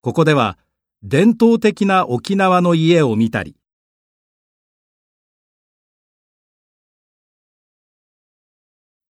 ここでは伝統的な沖縄の家を見たり